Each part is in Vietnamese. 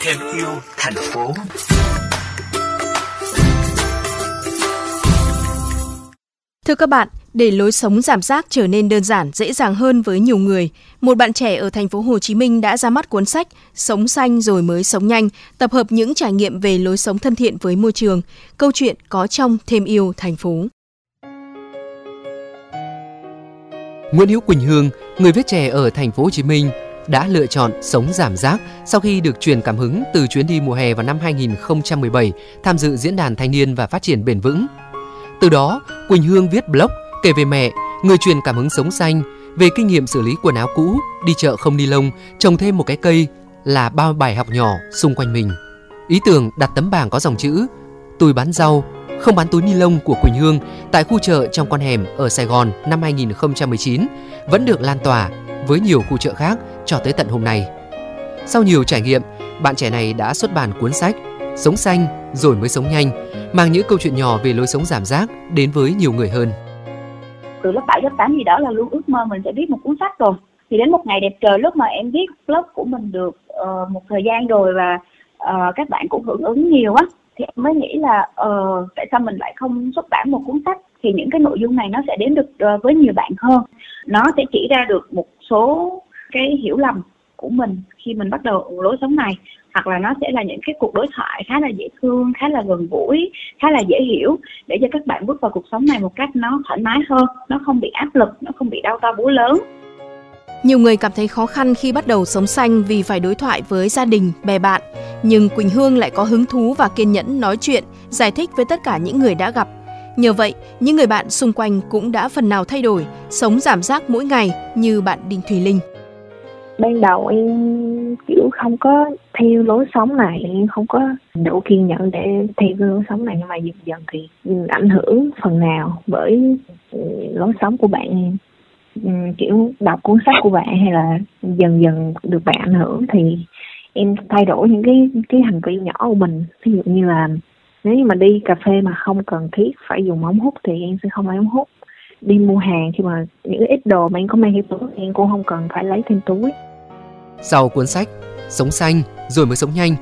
Thêm yêu thành phố. Thưa các bạn, để lối sống giảm rác trở nên đơn giản, dễ dàng hơn với nhiều người, một bạn trẻ ở thành phố Hồ Chí Minh đã ra mắt cuốn sách Sống xanh rồi mới sống nhanh, tập hợp những trải nghiệm về lối sống thân thiện với môi trường, câu chuyện có trong thêm yêu thành phố. Nguyễn Hữu Quỳnh Hương, người viết trẻ ở thành phố Hồ Chí Minh, đã lựa chọn sống giảm rác sau khi được truyền cảm hứng từ chuyến đi mùa hè vào năm 2017 tham dự diễn đàn thanh niên và phát triển bền vững. Từ đó, Quỳnh Hương viết blog kể về mẹ, người truyền cảm hứng sống xanh, về kinh nghiệm xử lý quần áo cũ, đi chợ không ni lông, trồng thêm một cái cây là bao bài học nhỏ xung quanh mình. Ý tưởng đặt tấm bảng có dòng chữ Tôi bán rau, không bán túi ni lông của Quỳnh Hương tại khu chợ trong con hẻm ở Sài Gòn năm 2019 vẫn được lan tỏa với nhiều khu chợ khác cho tới tận hôm nay. Sau nhiều trải nghiệm, bạn trẻ này đã xuất bản cuốn sách Sống xanh rồi mới sống nhanh, mang những câu chuyện nhỏ về lối sống giảm rác đến với nhiều người hơn. Từ lớp 7, lớp 8 gì đó là luôn ước mơ mình sẽ viết một cuốn sách rồi. Thì đến một ngày đẹp trời lúc mà em viết blog của mình được uh, một thời gian rồi và uh, các bạn cũng hưởng ứng nhiều á thì em mới nghĩ là ờ tại sao mình lại không xuất bản một cuốn sách? Thì những cái nội dung này nó sẽ đến được ờ, với nhiều bạn hơn. Nó sẽ chỉ ra được một số cái hiểu lầm của mình khi mình bắt đầu lối sống này, hoặc là nó sẽ là những cái cuộc đối thoại khá là dễ thương, khá là gần gũi, khá là dễ hiểu để cho các bạn bước vào cuộc sống này một cách nó thoải mái hơn, nó không bị áp lực, nó không bị đau to búa lớn nhiều người cảm thấy khó khăn khi bắt đầu sống xanh vì phải đối thoại với gia đình, bè bạn. Nhưng Quỳnh Hương lại có hứng thú và kiên nhẫn nói chuyện, giải thích với tất cả những người đã gặp. Nhờ vậy, những người bạn xung quanh cũng đã phần nào thay đổi, sống giảm rác mỗi ngày như bạn Đinh Thùy Linh ban đầu em kiểu không có theo lối sống này em không có đủ kiên nhẫn để theo cái lối sống này nhưng mà dần dần thì ảnh hưởng phần nào bởi ừ, lối sống của bạn em Ừ, kiểu đọc cuốn sách của bạn hay là dần dần được bạn ảnh hưởng thì em thay đổi những cái cái hành vi nhỏ của mình. Ví dụ như là nếu như mà đi cà phê mà không cần thiết phải dùng ống hút thì em sẽ không lấy ống hút. Đi mua hàng khi mà những ít đồ mà em có mang theo túi em cũng không cần phải lấy thêm túi. Sau cuốn sách Sống xanh rồi mới sống nhanh,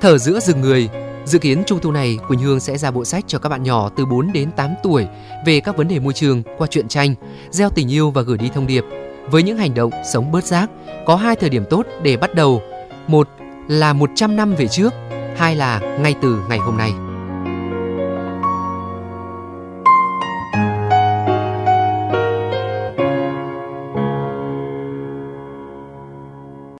Thở giữa rừng người, dự kiến trung thu này Quỳnh Hương sẽ ra bộ sách cho các bạn nhỏ từ 4 đến 8 tuổi về các vấn đề môi trường qua truyện tranh, gieo tình yêu và gửi đi thông điệp. Với những hành động sống bớt rác, có hai thời điểm tốt để bắt đầu. Một là 100 năm về trước, hai là ngay từ ngày hôm nay.